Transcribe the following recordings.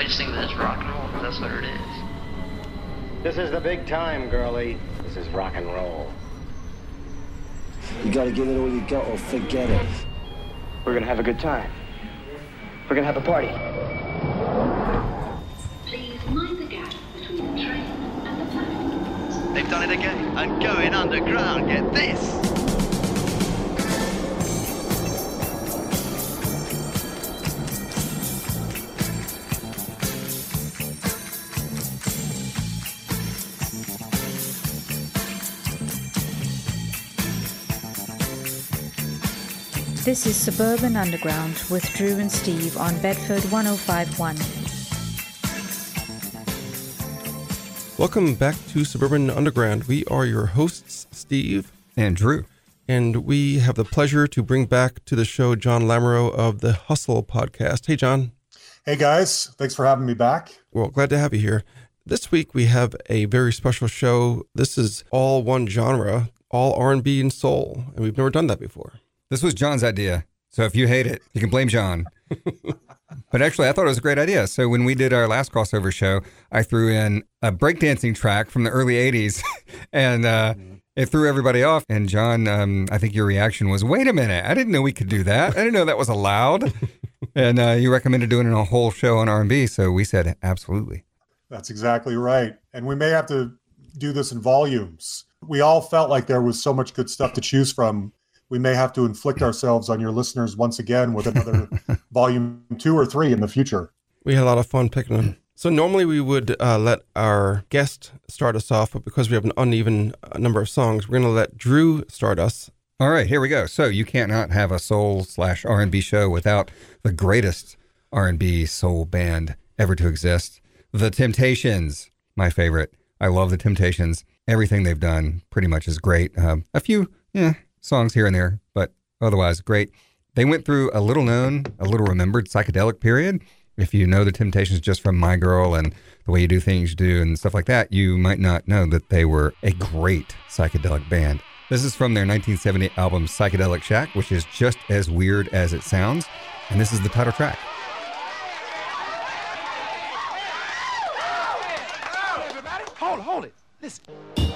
I just think that it's rock and roll. 'cause That's what it is. This is the big time, girlie. This is rock and roll. You gotta give it all you got or forget it. We're gonna have a good time. We're gonna have a party. Please mind the gap between the train and the platform. They've done it again. I'm going underground. Get this. This is Suburban Underground with Drew and Steve on Bedford 1051. Welcome back to Suburban Underground. We are your hosts, Steve, And Drew. and we have the pleasure to bring back to the show Jon Lamoureux of the Hustle podcast. Hey, Jon. Hey guys, thanks for having me back. Well, glad to have you here. This week we have a very special show. This is all one genre, all R&B and soul, and we've never done that before. This was Jon's idea. So if you hate it, you can blame Jon. but actually, I thought it was a great idea. So when we did our last crossover show, I threw in a breakdancing track from the early 80s and uh, it threw everybody off. And Jon, um, I think your reaction was, wait a minute, I didn't know we could do that. I didn't know that was allowed. and uh, you recommended doing a whole show on R&B. So we said, absolutely. That's exactly right. And we may have to do this in volumes. We all felt like there was so much good stuff to choose from. We may have to inflict ourselves on your listeners once again with another volume two or three in the future. We had a lot of fun picking them. So normally we would uh, let our guest start us off, but because we have an uneven uh, number of songs, we're going to let Drew start us. All right, here we go. So you can't not have a soul slash R and B show without the greatest R and B soul band ever to exist, The Temptations. My favorite. I love The Temptations. Everything they've done pretty much is great. Um, a few yeah, songs here and there, but otherwise great. They went through a little known, a little remembered psychedelic period. If you know The Temptations just from My Girl and the way you do things you do and stuff like that, you might not know that they were a great psychedelic band. This is from their 1970 album Psychedelic Shack, which is just as weird as it sounds. And this is the title track. Hold, hold it. Listen.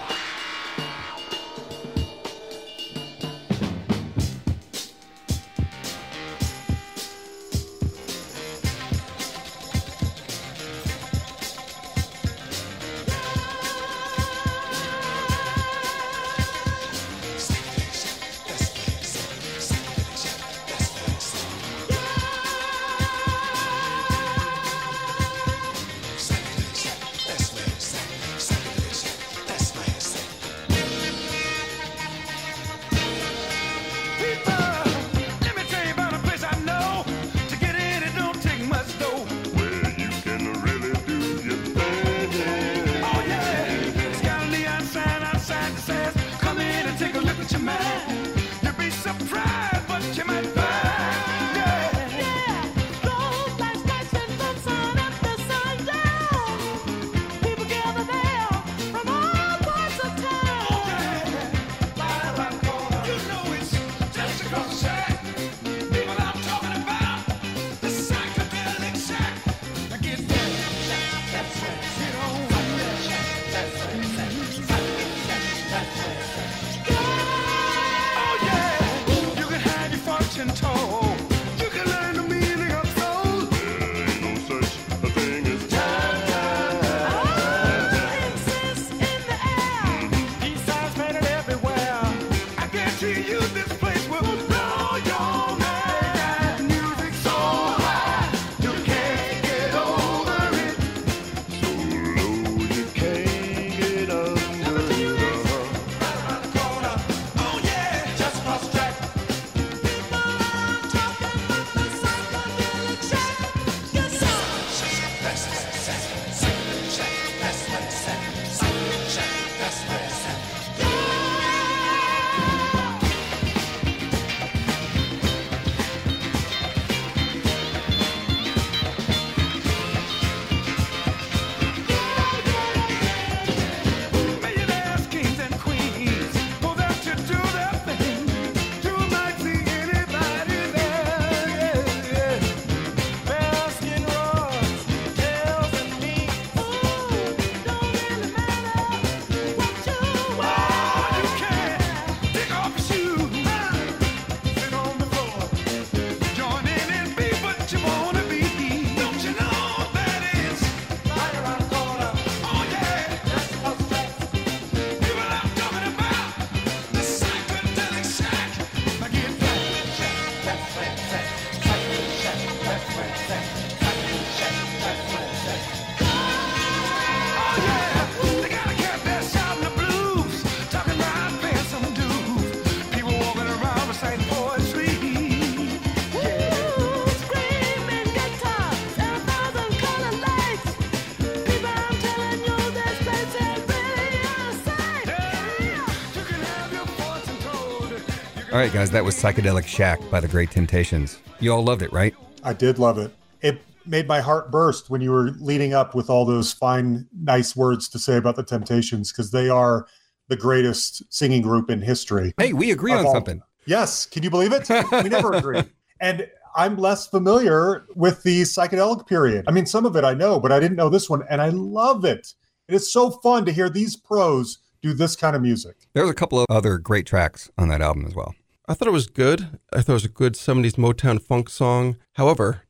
Right, guys, that was Psychedelic Shack by the Great Temptations. You all loved it, right? I did love it. It made my heart burst when you were leading up with all those fine, nice words to say about the Temptations because they are the greatest singing group in history. Hey, we agree on all- something. Yes. Can you believe it? We never agree. And I'm less familiar with the psychedelic period. I mean, some of it I know, but I didn't know this one. And I love it. It is so fun to hear these pros do this kind of music. There's a couple of other great tracks on that album as well. I thought it was good. I thought it was a good 70s Motown funk song. However,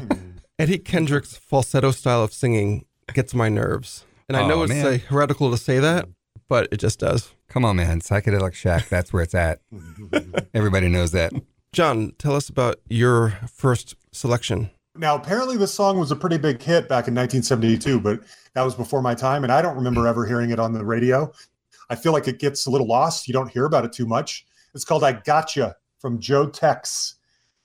Eddie Kendricks' falsetto style of singing gets my nerves. And I know Aw, it's man. heretical to say that, but it just does. Come on, man. Psychedelic Shack, that's where it's at. Everybody knows that. Jon, tell us about your first selection. Now, apparently, this song was a pretty big hit back in 1972, but that was before my time, and I don't remember ever hearing it on the radio. I feel like it gets a little lost. You don't hear about it too much. It's called I Gotcha from Joe Tex.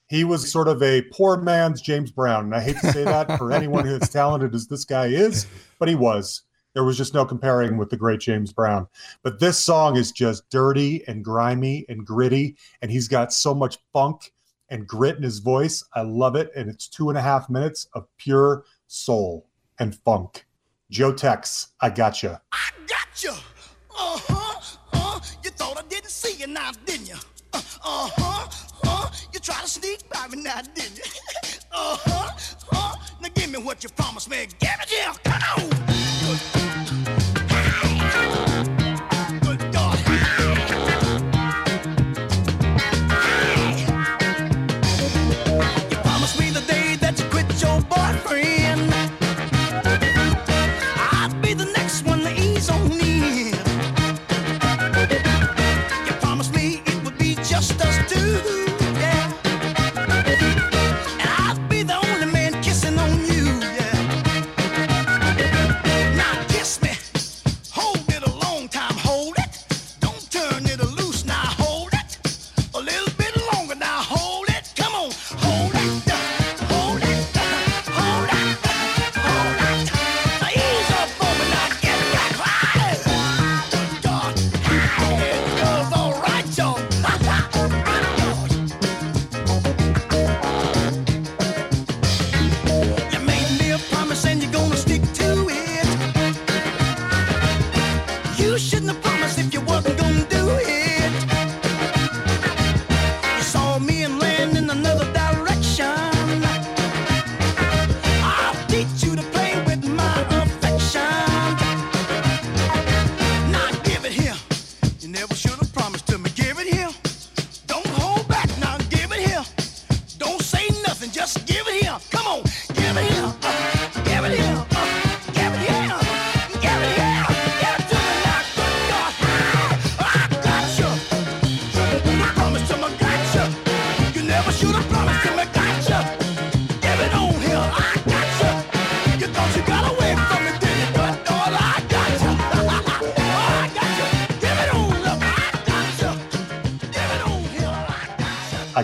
He was sort of a poor man's James Brown. And I hate to say that for anyone who as talented as this guy is, but he was. There was just no comparing with the great James Brown. But this song is just dirty and grimy and gritty, and he's got so much funk and grit in his voice. I love it. And it's two and a half minutes of pure soul and funk. Joe Tex, I gotcha. I gotcha. Uh huh. Uh, you thought I now, didn't you? Uh huh. Uh, you tried to sneak by me now, didn't you? uh huh. Uh, now give me what you promised me. Give it here. Come on.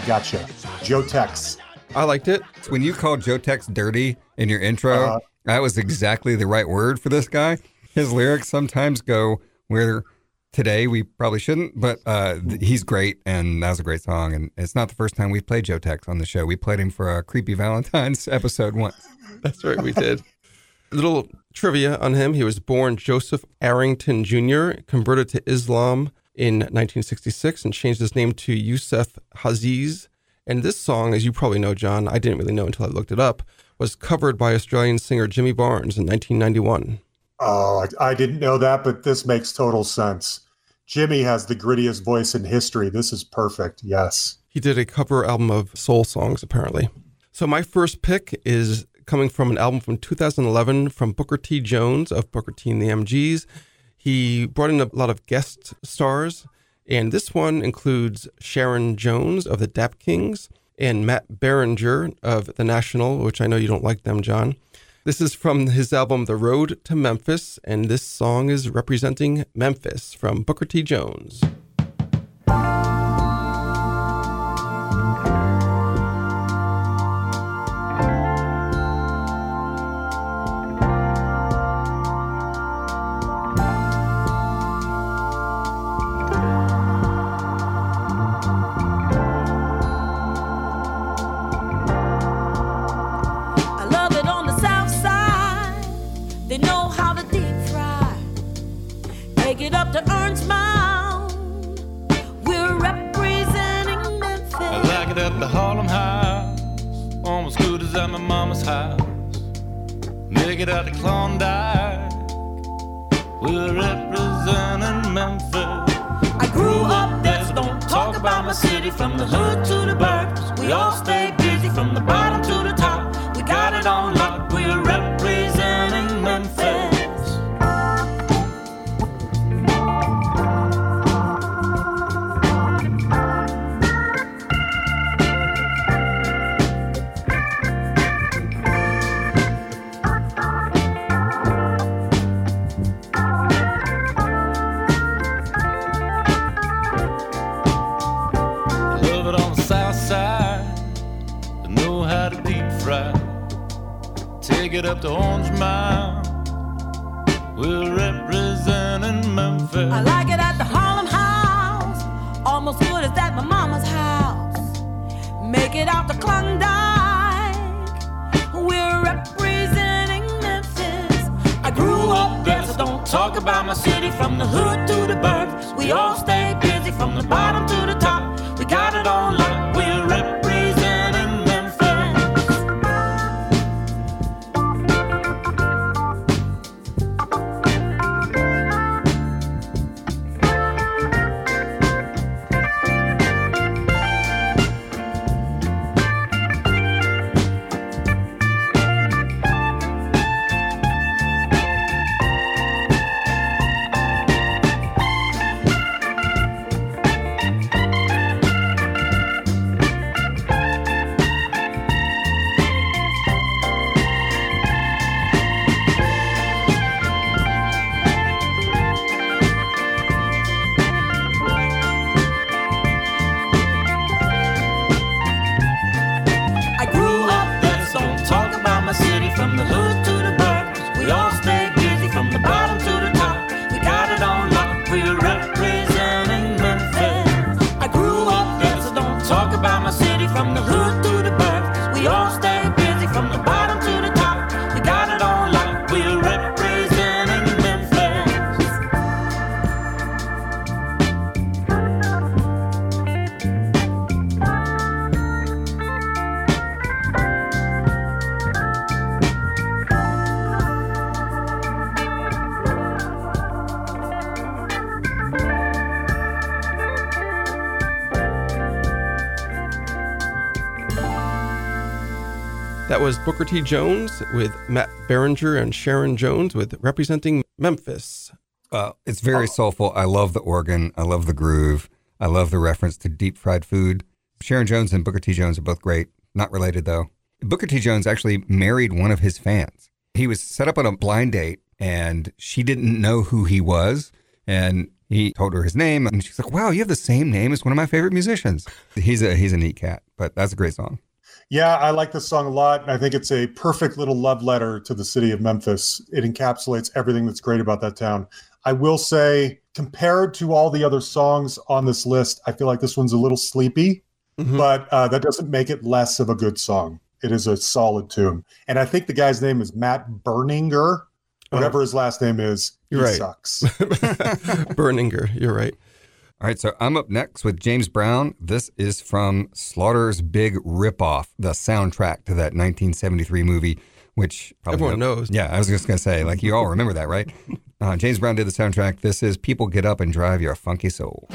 Gotcha. Joe Tex. I liked it. When you called Joe Tex dirty in your intro, Uh-huh. that was exactly the right word for this guy. His lyrics sometimes go where today we probably shouldn't, but uh, th- he's great, and that was a great song. And it's not the first time we've played Joe Tex on the show. We played him for a Creepy Valentine's episode once. That's right, we did. Little trivia on him. He was born Joseph Arrington Jr., converted to Islam in 1966 and changed his name to Yusuf Hazziez. And this song, as you probably know, Jon, I didn't really know until I looked it up, was covered by Australian singer Jimmy Barnes in 1991. Oh, I, I didn't know that, but this makes total sense. Jimmy has the grittiest voice in history. This is perfect. Yes. He did a cover album of soul songs, apparently. So my first pick is coming from an album from 2011 from Booker T. Jones of Booker T. and the MGs. He brought in a lot of guest stars, and this one includes Sharon Jones of the Dap Kings and Matt Berenger of The National, which I know you don't like them, Jon. This is from his album The Road to Memphis, and this song is representing Memphis from Booker T. Jones. Make it out to Klondike, we're representing Memphis. I grew up there, so don't talk about my city. From the hood to the burbs, we all stay it up to Orange Mound. we're representing Memphis. I like it at the Harlem House, almost good as at my mama's house. Make it out to Klondike, we're representing Memphis. I grew up there, so don't talk about my city. From the hood to the burbs, we all stay busy. From the bottom to the top, we got it on That was Booker T. Jones with Matt Berenger and Sharon Jones with representing Memphis. Uh, it's very soulful. I love the organ. I love the groove. I love the reference to deep fried food. Sharon Jones and Booker T. Jones are both great. Not related though. Booker T. Jones actually married one of his fans. He was set up on a blind date and she didn't know who he was. And he told her his name and she's like, wow, you have the same name as one of my favorite musicians. He's a, he's a neat cat, but that's a great song. Yeah, I like this song a lot. and I think it's a perfect little love letter to the city of Memphis. It encapsulates everything that's great about that town. I will say, compared to all the other songs on this list, I feel like this one's a little sleepy, Mm-hmm. but uh, that doesn't make it less of a good song. It is a solid tune. And I think the guy's name is Matt Berninger, whatever his last name is. You're he right. sucks. Berninger, you're right. All right, so I'm up next with James Brown. This is from Slaughter's Big Ripoff, the soundtrack to that 1973 movie, which probably Everyone no- knows. Yeah, I was just gonna say, like you all remember that, right? Uh, James Brown did the soundtrack. This is "People Get Up and Drive Your Funky Soul."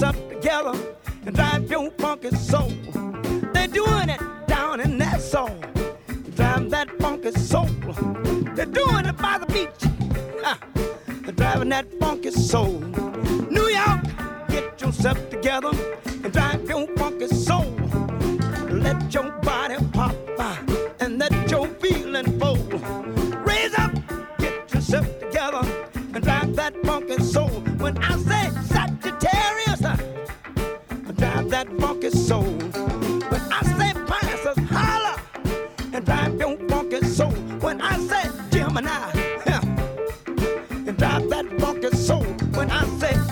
Yourself together and drive your funky soul. They're doing it down in that soul. Drive that funky soul. They're doing it by the beach. Ha. They're driving that funky soul. New York, get yourself together and drive your funky soul. Let your body pop and let your feeling flow. Raise up, get yourself together and drive that funky soul. When I say that funky soul. When I say Pisces, holla and drive your funky soul. When I say Gemini, and drive that funky soul. When I say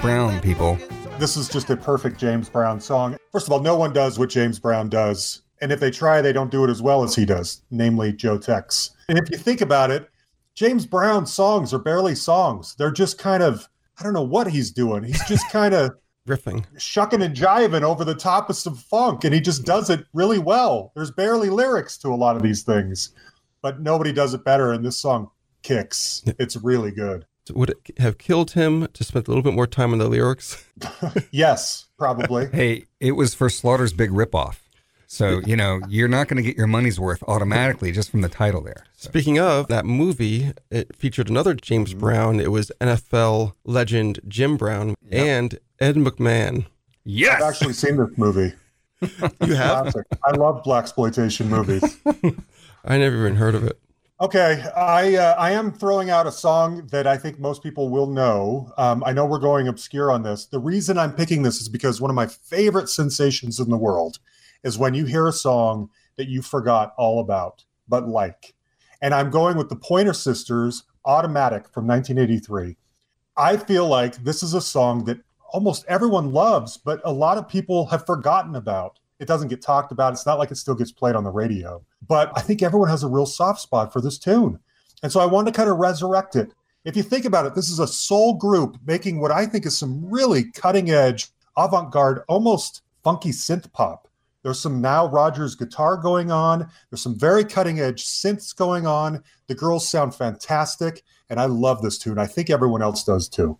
Brown, people. This is just a perfect James Brown song. First of all, no one does what James Brown does. And if they try, they don't do it as well as he does, namely Joe Tex. And if you think about it, James Brown's songs are barely songs. They're just kind of, I don't know what he's doing. He's just kind of riffing, shucking and jiving over the top of some funk, and he just does it really well. There's barely lyrics to a lot of these things, but nobody does it better. And this song kicks. It's really good. Would it have killed him to spend a little bit more time on the lyrics? yes, probably. Hey, it was for Slaughter's big ripoff. So, you know, you're not going to get your money's worth automatically just from the title there. Speaking of that movie, it featured another James mm-hmm. Brown. It was NFL legend Jim Brown and Ed McMahon. Yes, I've actually seen this movie. You have? Classic. I love black exploitation movies. I never even heard of it. Okay, I uh, I am throwing out a song that I think most people will know. Um, I know we're going obscure on this. The reason I'm picking this is because one of my favorite sensations in the world is when you hear a song that you forgot all about but like. And I'm going with the Pointer Sisters Automatic from 1983. I feel like this is a song that almost everyone loves, but a lot of people have forgotten about. It doesn't get talked about. It's not like it still gets played on the radio. But I think everyone has a real soft spot for this tune. And so I wanted to kind of resurrect it. If you think about it, this is a soul group making what I think is some really cutting edge, avant garde, almost funky synth pop. There's some Nile Rodgers guitar going on. There's some very cutting edge synths going on. The girls sound fantastic. And I love this tune. I think everyone else does too.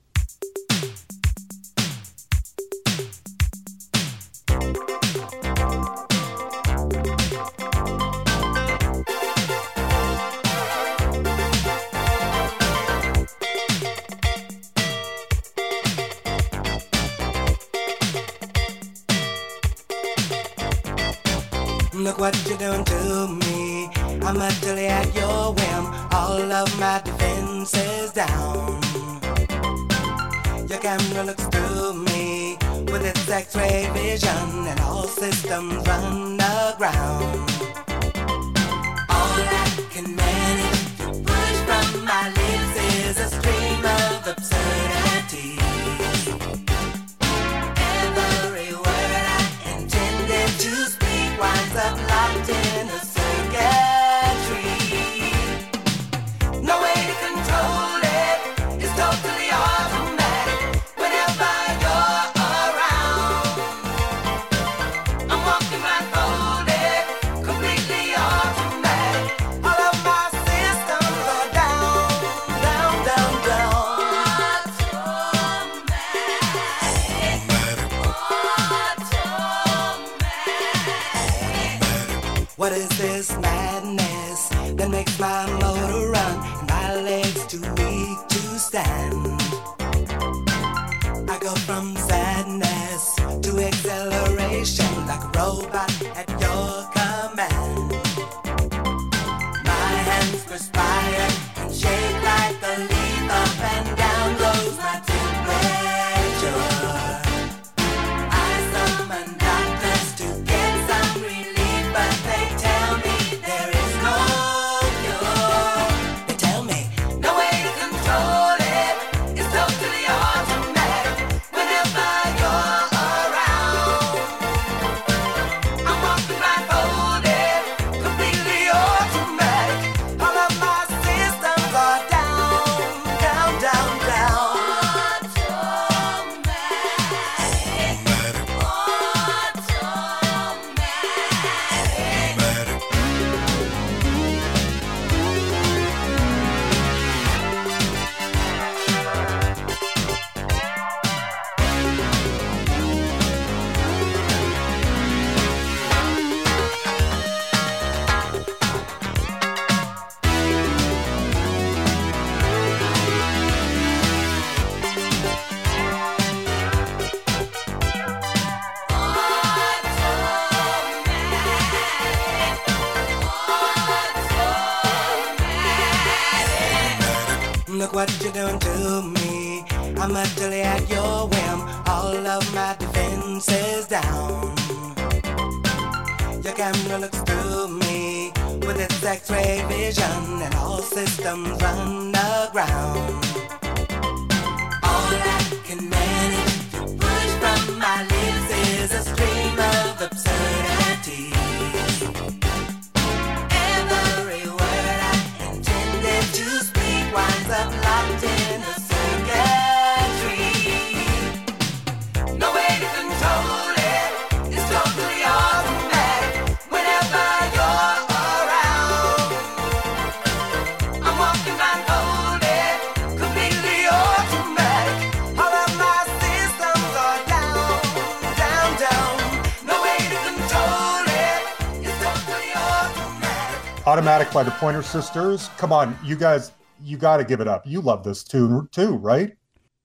By the Pointer Sisters. Come on, you guys, you got to give it up. You love this tune too, right?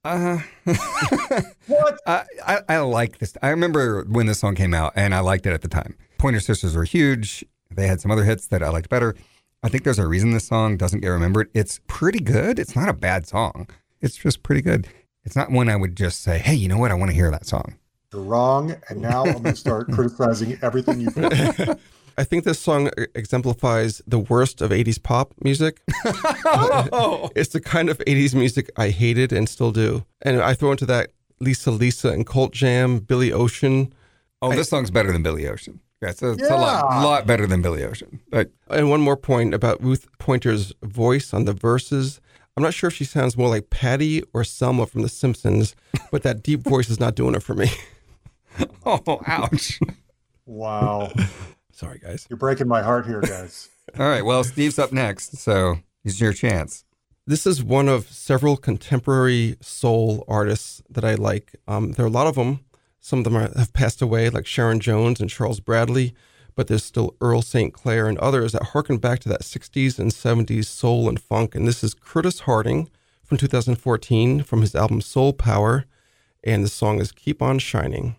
Uh, huh. what? I, I, I like this. I remember when this song came out and I liked it at the time. Pointer Sisters were huge. They had some other hits that I liked better. I think there's a reason this song doesn't get remembered. It's pretty good. It's not a bad song. It's just pretty good. It's not one I would just say, hey, you know what? I want to hear that song. You're wrong. And now I'm going to start criticizing everything you've done. I think this song exemplifies the worst of 80s pop music. it's the kind of 80s music I hated and still do. And I throw into that Lisa Lisa and Cult Jam, Billy Ocean. Oh, this song's better than Billy Ocean. Yeah, it's a, it's a lot, lot better than Billy Ocean. But And one more point about Ruth Pointer's voice on the verses. I'm not sure if she sounds more like Patty or Selma from The Simpsons, but that deep voice is not doing it for me. oh, ouch. Wow. Sorry, guys. You're breaking my heart here, guys. All right. Well, Steve's up next. So it's your chance. This is one of several contemporary soul artists that I like. Um, there are a lot of them. Some of them are, have passed away, like Sharon Jones and Charles Bradley, but there's still Earl St. Clair and others that harken back to that 60s and 70s soul and funk. And this is Curtis Harding from 2014 from his album Soul Power. And the song is Keep On Shining.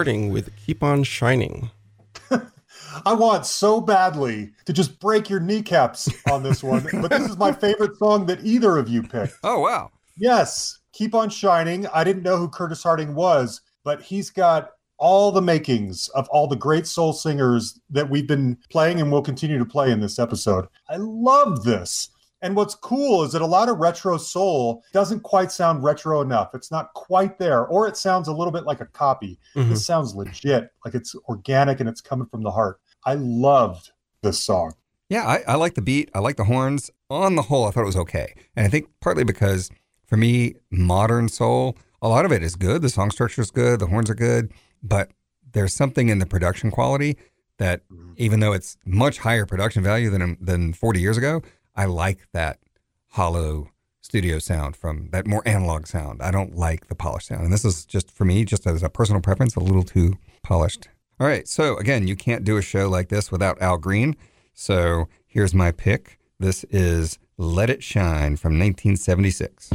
Curtis Harding with Keep On Shining. I want so badly to just break your kneecaps on this one, but this is my favorite song that either of you picked. Oh, wow. Yes, Keep On Shining. I didn't know who Curtis Harding was, but he's got all the makings of all the great soul singers that we've been playing and will continue to play in this episode. I love this. And what's cool is that a lot of retro soul doesn't quite sound retro enough. It's not quite there, or it sounds a little bit like a copy. Mhm. This sounds legit, like it's organic and it's coming from the heart. I loved this song. Yeah, I, I like the beat. I like the horns. On the whole, I thought it was okay. And I think partly because for me, modern soul, a lot of it is good. The song structure is good. The horns are good. But there's something in the production quality that, even though it's much higher production value than than 40 years ago, I like that hollow studio sound from that more analog sound. I don't like the polished sound. And this is just for me, just as a personal preference, a little too polished. All right. So again, you can't do a show like this without Al Green. So here's my pick. This is Let It Shine from 1976.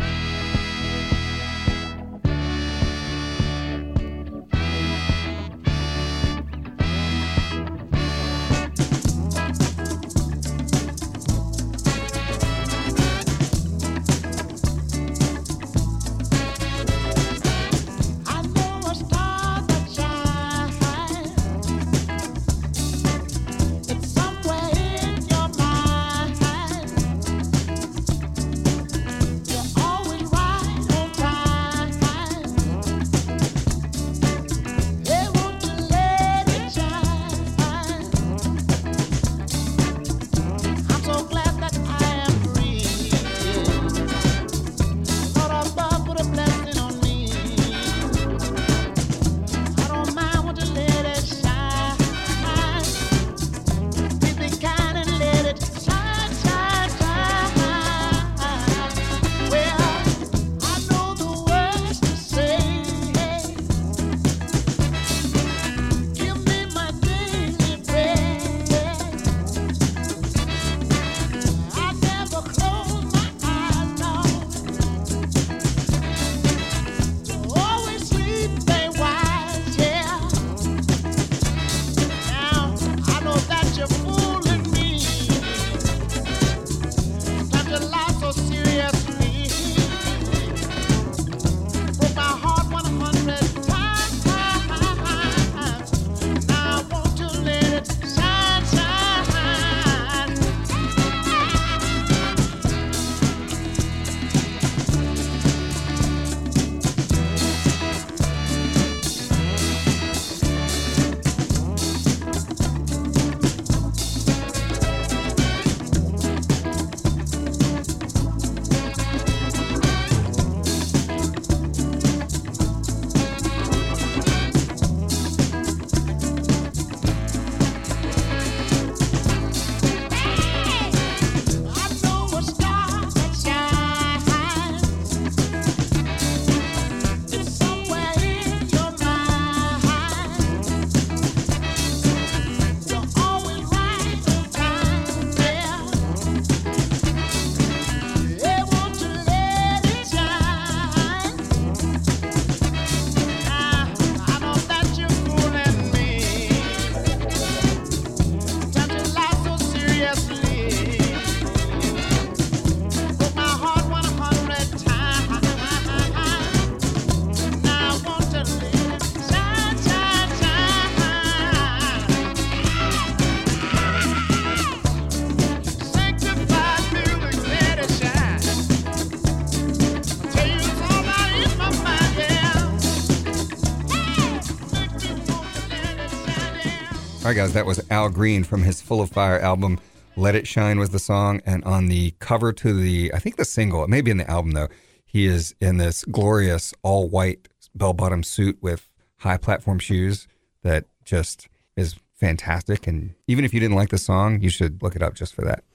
Guys, that was Al Green from his Full of Fire album. Let It Shine was the song. And on the cover to the, I think the single, it may be in the album though, he is in this glorious all white bell bottom suit with high platform shoes that just is fantastic. And even if you didn't like the song, you should look it up just for that.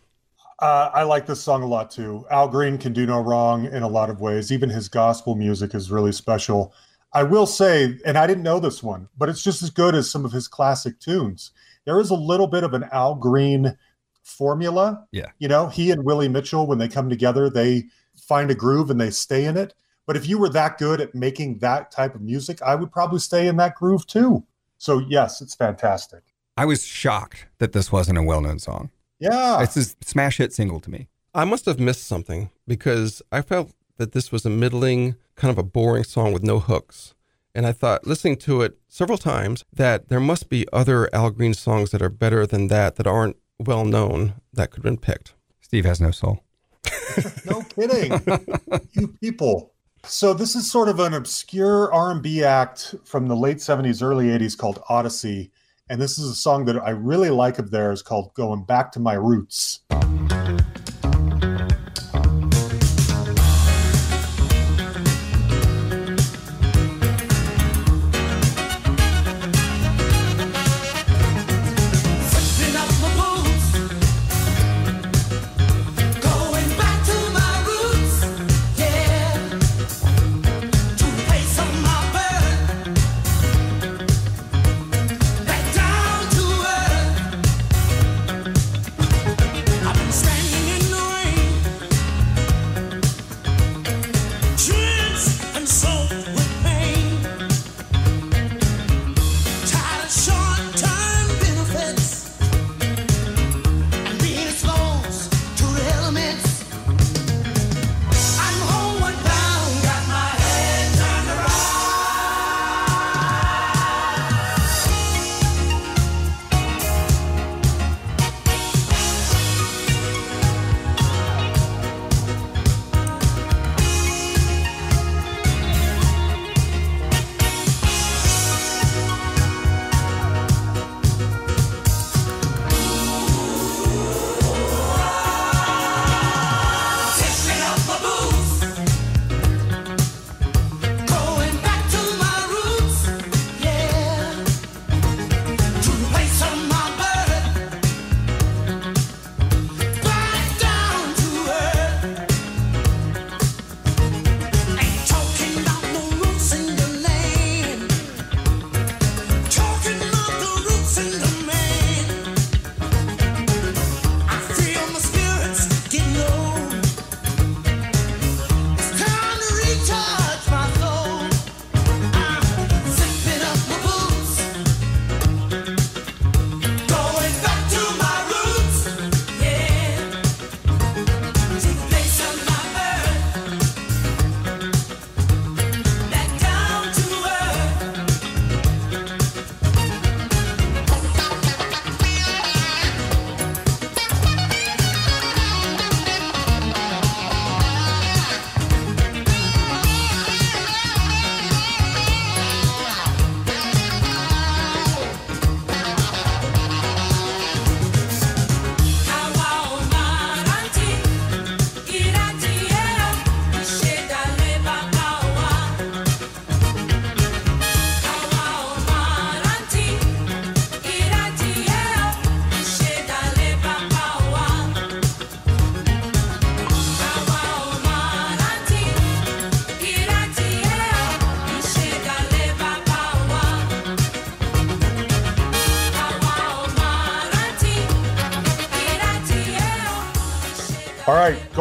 Uh, I like this song a lot too. Al Green can do no wrong in a lot of ways. Even his gospel music is really special. I will say, and I didn't know this one, but it's just as good as some of his classic tunes. There is a little bit of an Al Green formula. Yeah. You know, he and Willie Mitchell, when they come together, they find a groove and they stay in it. But if you were that good at making that type of music, I would probably stay in that groove too. So, yes, it's fantastic. I was shocked that this wasn't a well known song. Yeah. It's a smash hit single to me. I must have missed something because I felt that this was a middling, kind of a boring song with no hooks. And I thought, listening to it several times, that there must be other Al Green songs that are better than that, that aren't well known, that could have been picked. Steve has no soul. no kidding. you people. So this is sort of an obscure R&B act from the late 70s early 80s called Odyssey and this is a song that I really like of theirs called Going Back to My Roots.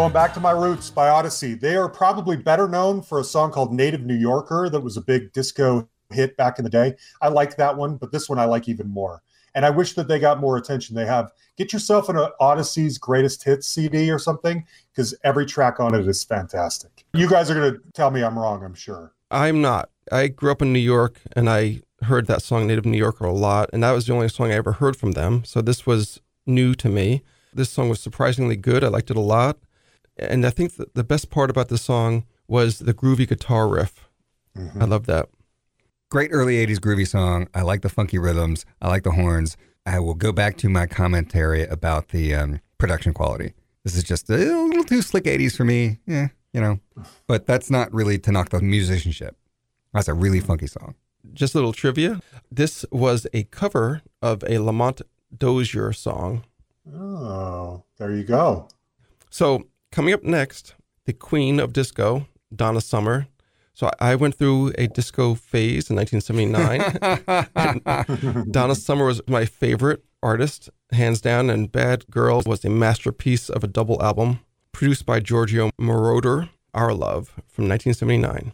Going back to my roots by Odyssey. They are probably better known for a song called Native New Yorker that was a big disco hit back in the day. I like that one, but this one I like even more. And I wish that they got more attention. They have get yourself an Odyssey's greatest hits CD or something because every track on it is fantastic. You guys are going to tell me I'm wrong, I'm sure. I'm not. I grew up in New York and I heard that song Native New Yorker a lot, and that was the only song I ever heard from them. So this was new to me. This song was surprisingly good. I liked it a lot. And I think the best part about the song was the groovy guitar riff. I love that. Great early 80s groovy song. I like the funky rhythms. I like the horns. I will go back to my commentary about the um, production quality. This is just a little too slick 80s for me. Yeah, you know, but that's not really to knock the musicianship. That's a really funky song. Just a little trivia. This was a cover of a Lamont Dozier song. Oh, there you go. So, coming up next, the queen of disco, Donna Summer. So, I went through a disco phase in 1979. Donna Summer was my favorite artist, hands down, and Bad Girl was a masterpiece of a double album produced by Giorgio Moroder, Our Love, from 1979.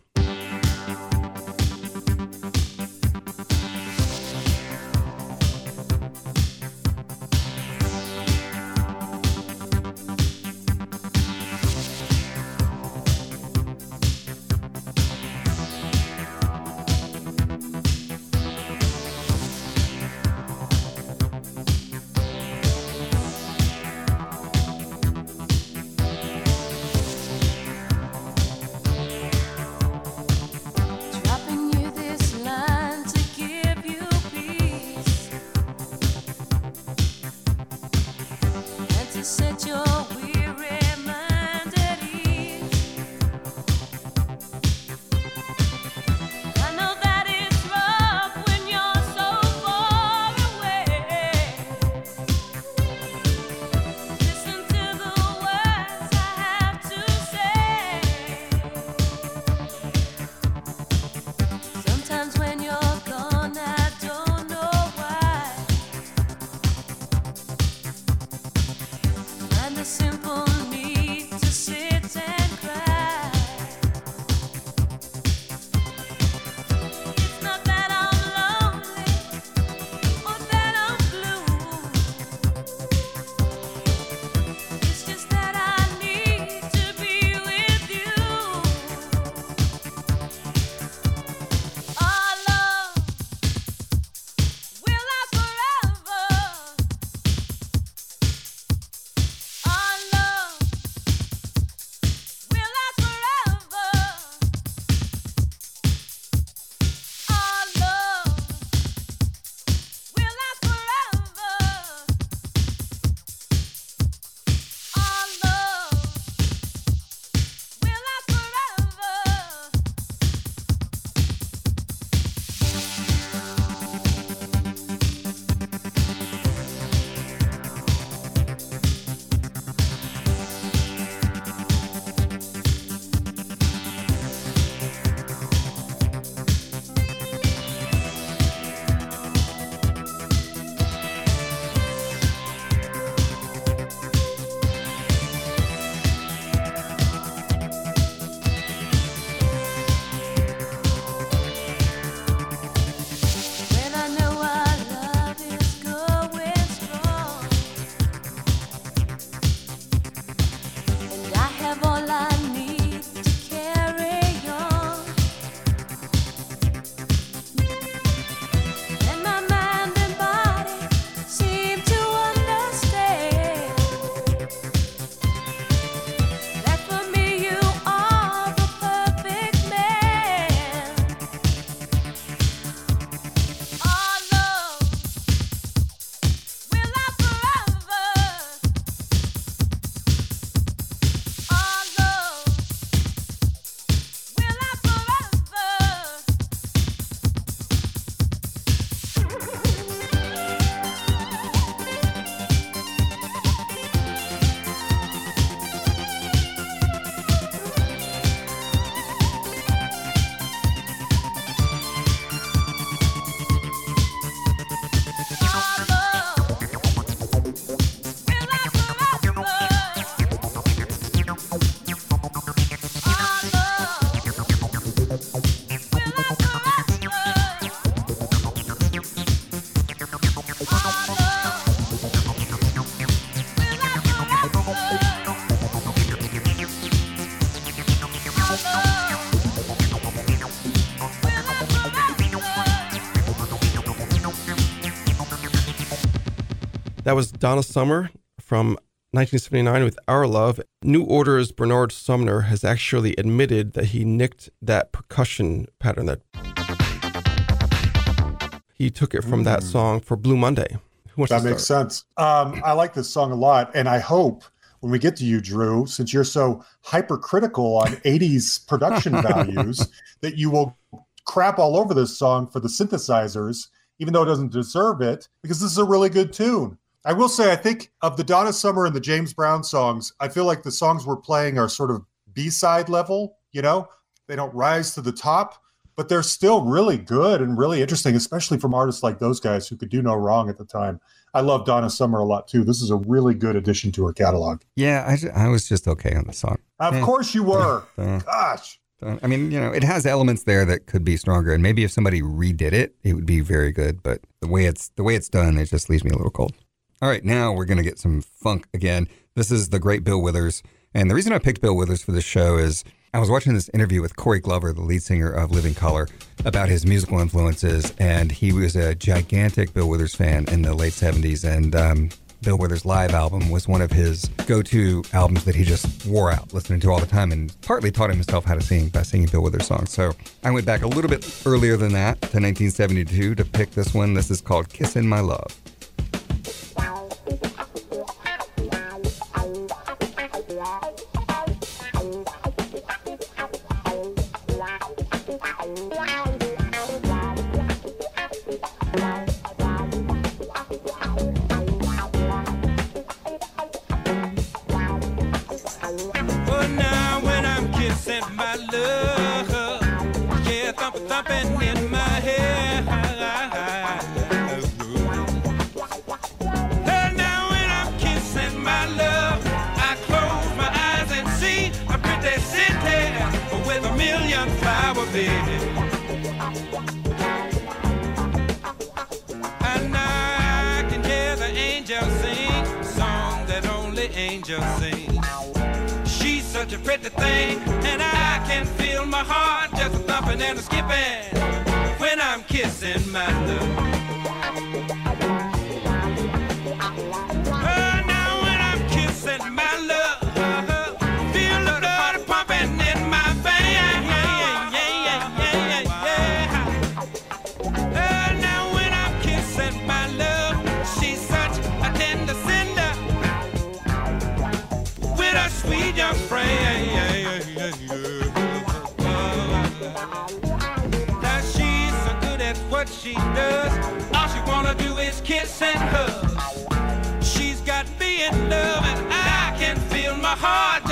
That was Donna Summer from 1979 with Our Love. New Order's Bernard Sumner has actually admitted that he nicked that percussion pattern that he took it from that song for Blue Monday, that makes sense. Um, I like this song a lot, and I hope when we get to you, Drew, since you're so hypercritical on '80s production values, that you will crap all over this song for the synthesizers, even though it doesn't deserve it, because this is a really good tune. I will say, I think of the Donna Summer and the James Brown songs, I feel like the songs we're playing are sort of B-side level. You know, they don't rise to the top, but they're still really good and really interesting, especially from artists like those guys who could do no wrong at the time. I love Donna Summer a lot too. This is a really good addition to her catalog. Yeah, I, I was just okay on the song. Of Yeah. course you were. Gosh. I mean, you know, it has elements there that could be stronger, and maybe if somebody redid it, it would be very good. But the way it's the way it's done, it just leaves me a little cold. All right, now we're gonna get some funk again. This is the great Bill Withers, and the reason I picked Bill Withers for this show is I was watching this interview with Corey Glover, the lead singer of Living Colour, about his musical influences, and he was a gigantic Bill Withers fan in the late '70s, and um, Bill Withers' live album was one of his go-to albums that he just wore out listening to all the time, and partly taught himself how to sing by singing Bill Withers songs. So I went back a little bit earlier than that to 1972 to pick this one. This is called "Kissin' My Love." Only angels sing. She's such a pretty thing, and I can feel my heart just thumping and skipping when I'm kissing my love. Love, and I can feel my heart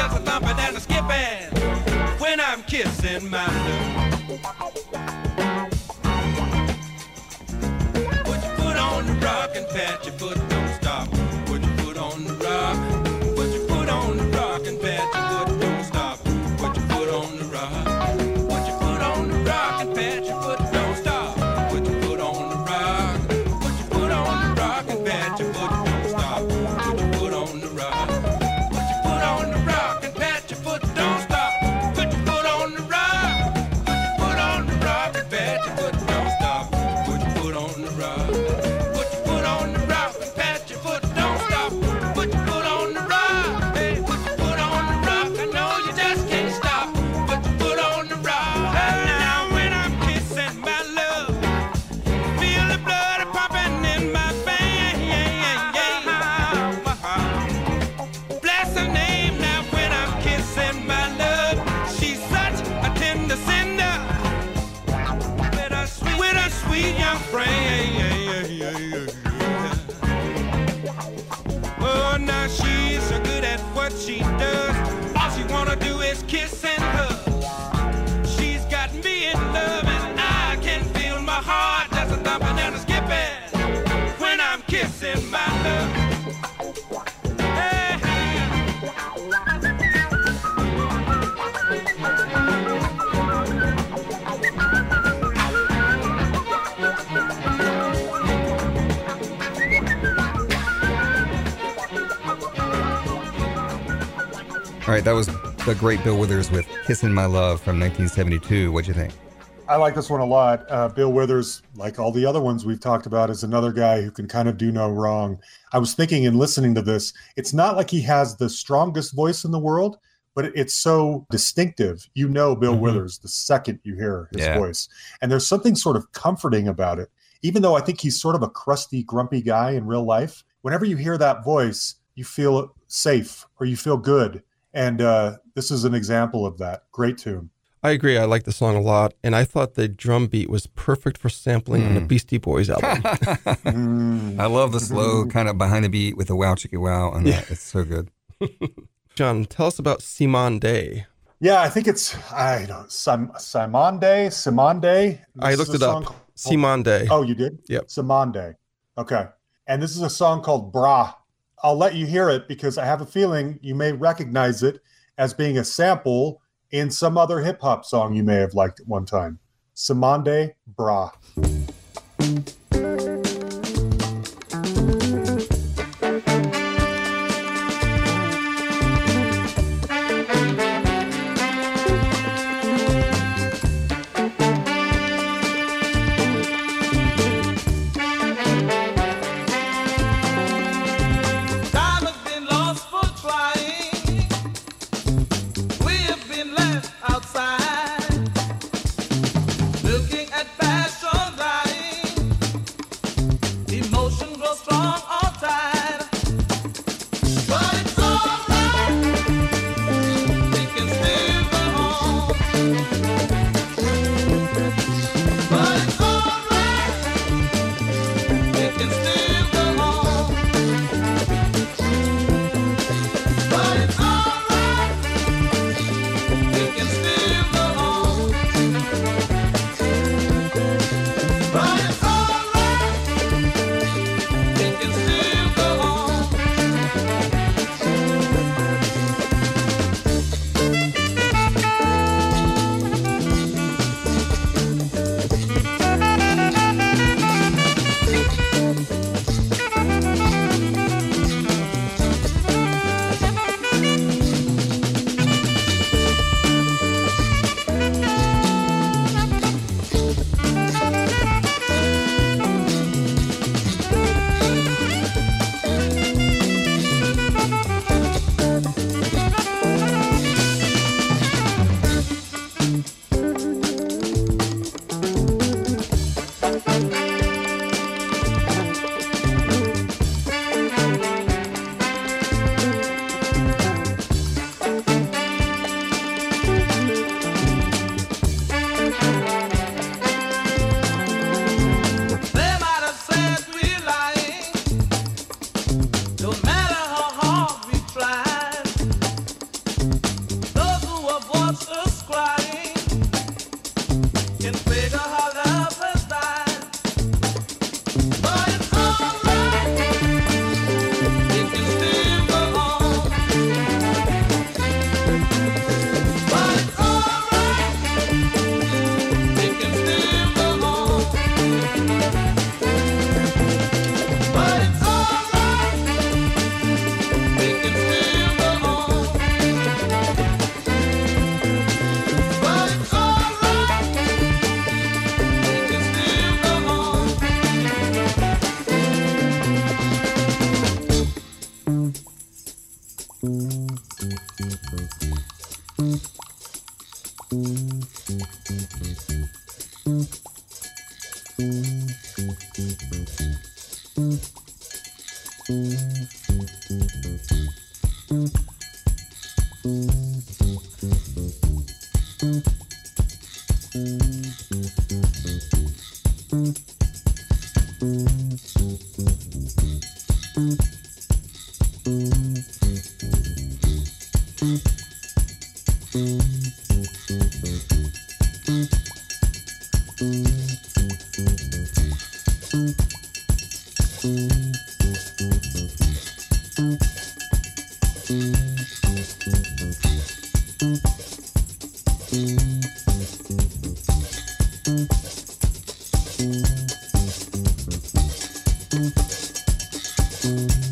right, that was the great Bill Withers with Kissing My Love" from 1972. What'd you think? I like this one a lot. Uh, Bill Withers, like all the other ones we've talked about, is another guy who can kind of do no wrong. I was thinking in listening to this, it's not like he has the strongest voice in the world, but it's so distinctive. You know Bill Mhm. Withers the second you hear his Yeah. voice. And there's something sort of comforting about it. even though I think he's sort of a crusty, grumpy guy in real life, whenever you hear that voice, you feel safe or you feel good. And uh, this is an example of that. Great tune. I agree. I like the song a lot, and I thought the drum beat was perfect for sampling on the Beastie Boys album. I love the slow kind of behind the beat with the wow chicka wow on that. It's so good. Jon, tell us about Cymande. Yeah, I think it's I don't Sim- Cymande, Simon Day. I looked it up. song called- Cymande. Oh, you did? Yep. Cymande. Okay. And this is a song called Bra. I'll let you hear it because I have a feeling you may recognize it as being a sample in some other hip hop song you may have liked at one time. Cymande, Bra. Música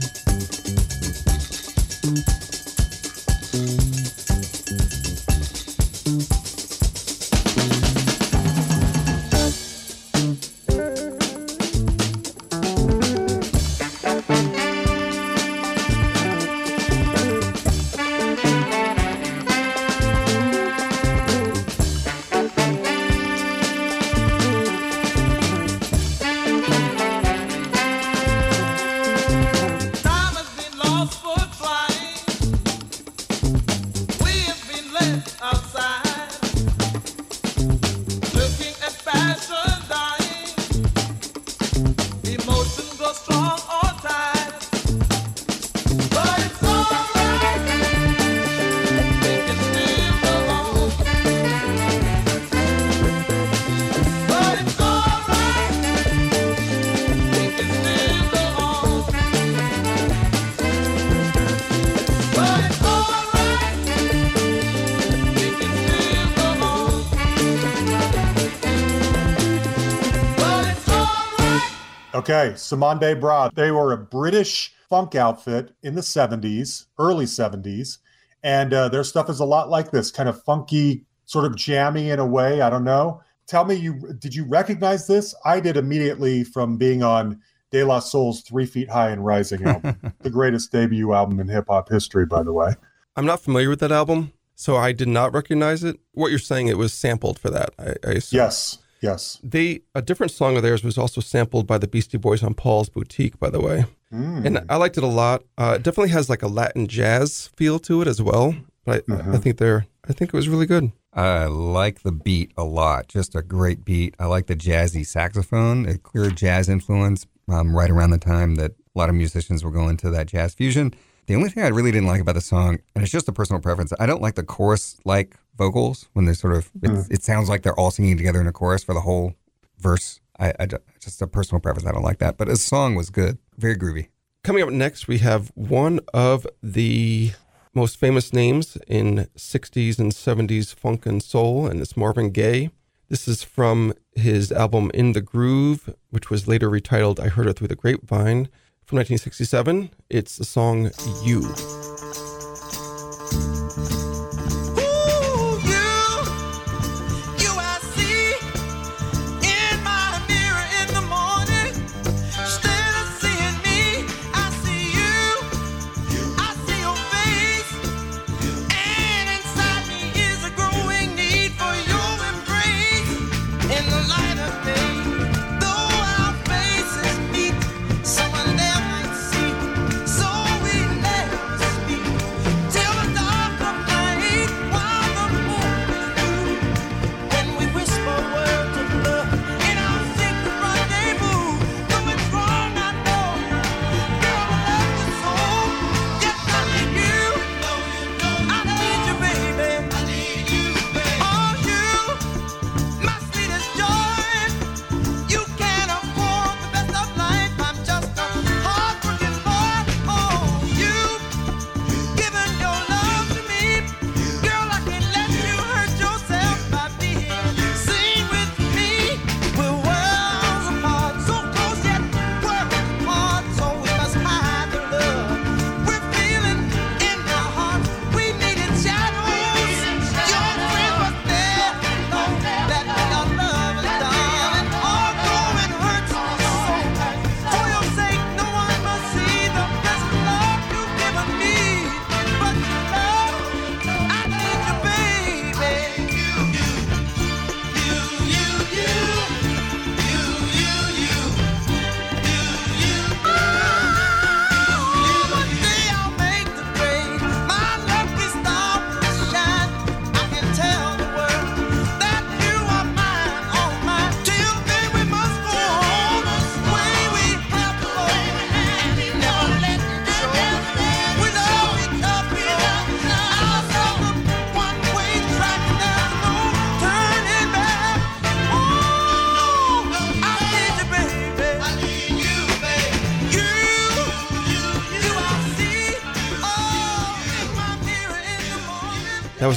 Okay, Cymande Bra. They were a British funk outfit in the 70s, early 70s. And uh, their stuff is a lot like this, kind of funky, sort of jammy in a way. I don't know. Tell me, you did you recognize this? I did immediately from being on De La Soul's Three Feet High and Rising album, the greatest debut album in hip hop history, by the way. I'm not familiar with that album, so I did not recognize it. What you're saying, it was sampled for that. I, I assume. Yes, yes. They a different song of theirs was also sampled by the Beastie Boys on Paul's Boutique, by the way, Mm. and I liked it a lot. Uh, it definitely has like a Latin jazz feel to it as well. But I, I think they're, I think it was really good. I like the beat a lot. Just a great beat. I like the jazzy saxophone, a clear jazz influence um, right around the time that a lot of musicians were going to that jazz fusion. The only thing I really didn't like about the song, and it's just a personal preference, I don't like the chorus like vocals when they're sort of, it, hmm. it sounds like they're all singing together in a chorus for the whole verse. I, I just a personal preference. I don't like that. But his song was good, very groovy. Coming up next, we have one of the most famous names in 60s and 70s funk and soul, and it's Marvin Gaye. This is from his album In the Groove, which was later retitled I Heard It Through the Grapevine from 1967. It's the song You. You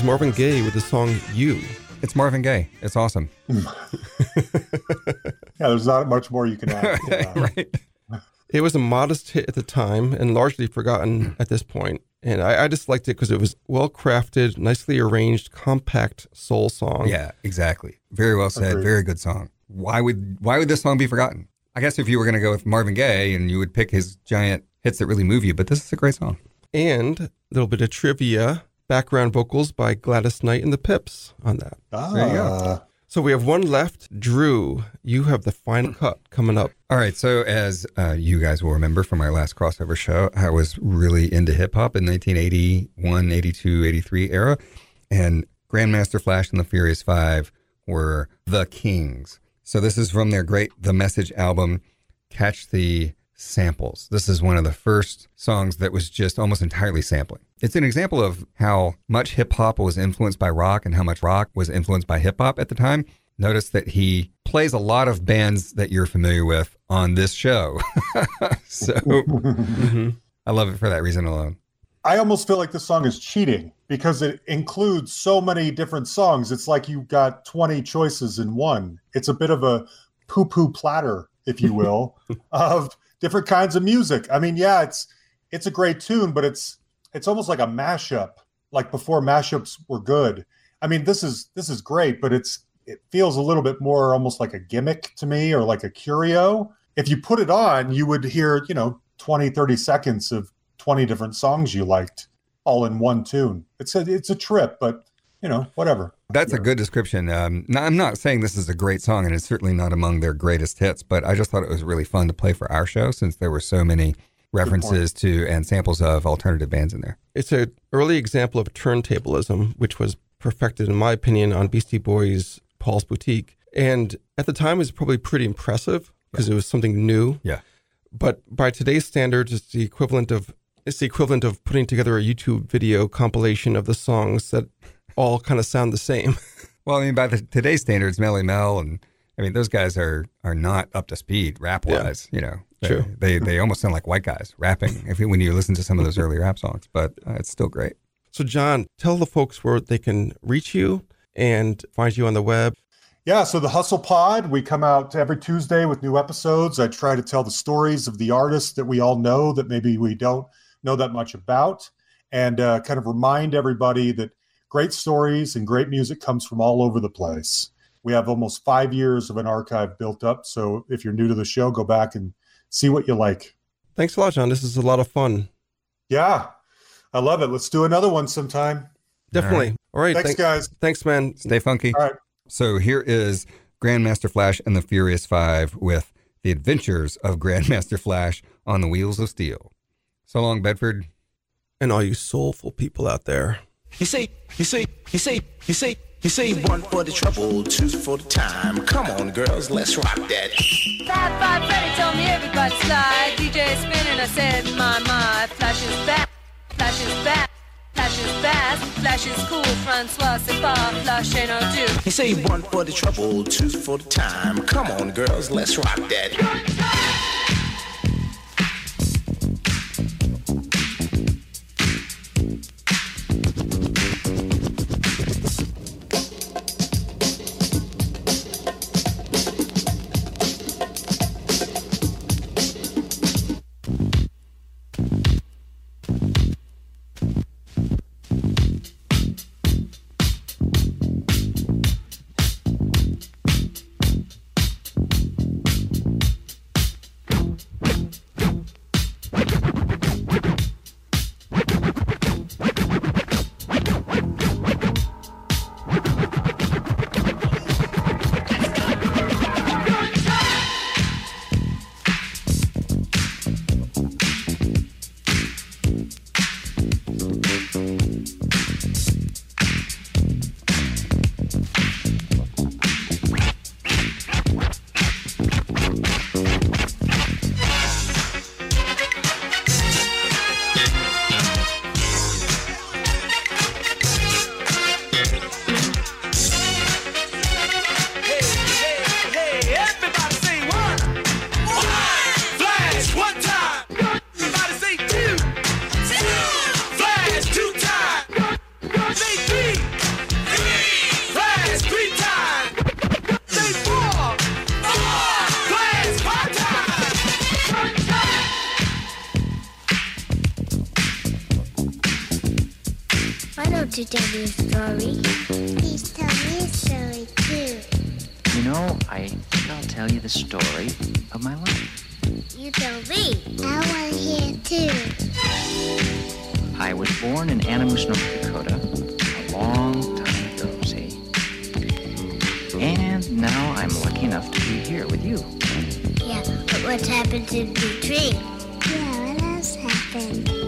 Marvin Gaye with the song You. It's Marvin Gaye. It's awesome. Yeah, there's not much more you can add. to right. It was a modest hit at the time and largely forgotten at this point. And I, I just liked it because it was well crafted, nicely arranged, compact soul song. Yeah, exactly. Very well said. Agreed. Very good song. Why would why would this song be forgotten? I guess if you were going to go with Marvin Gaye and you would pick his giant hits that really move you, but this is a great song. And a little bit of trivia background vocals by Gladys Knight and the Pips on that. There you go. Ah, So we have one left. Drew, you have the final cut coming up. All right. So, as uh, you guys will remember from our last crossover show, I was really into hip hop in 1981, 82, 83 era. And Grandmaster Flash and the Furious Five were the kings. So, this is from their great The Message album, Catch the Samples. This is one of the first songs that was just almost entirely sampling. It's an example of how much hip hop was influenced by rock and how much rock was influenced by hip hop at the time. Notice that he plays a lot of bands that you're familiar with on this show. so mm-hmm. I love it for that reason alone. I almost feel like this song is cheating because it includes so many different songs. It's like you've got 20 choices in one. It's a bit of a poo poo platter if you will, of different kinds of music. I mean, yeah, it's it's a great tune, but it's it's almost like a mashup, like before mashups were good. I mean, this is this is great, but it's it feels a little bit more almost like a gimmick to me or like a curio. If you put it on, you would hear, you know, 20, 30 seconds of 20 different songs you liked all in one tune. It's a it's a trip, but you know, whatever. That's a good description. Um, no, I'm not saying this is a great song, and it's certainly not among their greatest hits, but I just thought it was really fun to play for our show since there were so many references to and samples of alternative bands in there. It's an early example of turntablism, which was perfected, in my opinion, on Beastie Boys' Paul's Boutique. And at the time, it was probably pretty impressive because it was something new. Yeah. But by today's standards, it's the equivalent of it's the equivalent of putting together a YouTube video compilation of the songs that all kind of sound the same. Well, I mean, by the, today's standards, Melle Mel and I mean, those guys are are not up to speed rap wise. You know, they, True. They they almost sound like white guys rapping if when you listen to some of those early rap songs, but uh, it's still great. So, Jon, tell the folks where they can reach you and find you on the web. Yeah, so the Hustle Pod, we come out every Tuesday with new episodes. I try to tell the stories of the artists that we all know that maybe we don't know that much about, and uh, kind of remind everybody that great stories and great music comes from all over the place. We have almost five years of an archive built up. So if you're new to the show, go back and see what you like. Thanks a lot, Jon. This is a lot of fun. Yeah, I love it. Let's do another one sometime. Definitely. All right. Thanks, thank- guys. Thanks, man. Stay funky. All right. So here is Grandmaster Flash and the Furious Five with the adventures of Grandmaster Flash on the wheels of steel. So long, Bedford. And all you soulful people out there. You say, you say, you say, you say, you say one for the trouble, two for the time. Come on, girls, let's rock that. Five, five, Freddy told me everybody slide. DJ spinning, I said, my, my. Flash is back, flash is back. Flash is fast, flash is cool, Francois, c'est pas, flash ain't no do. You say one for the trouble, two for the time. Come on, girls, let's rock that. You know, I think I'll tell you the story of my life. You tell me. I want to hear too. I was born in Animus, North Dakota, a long time ago, see? And now I'm lucky enough to be here with you. Yeah, but what's happened in between? Yeah, what else happened?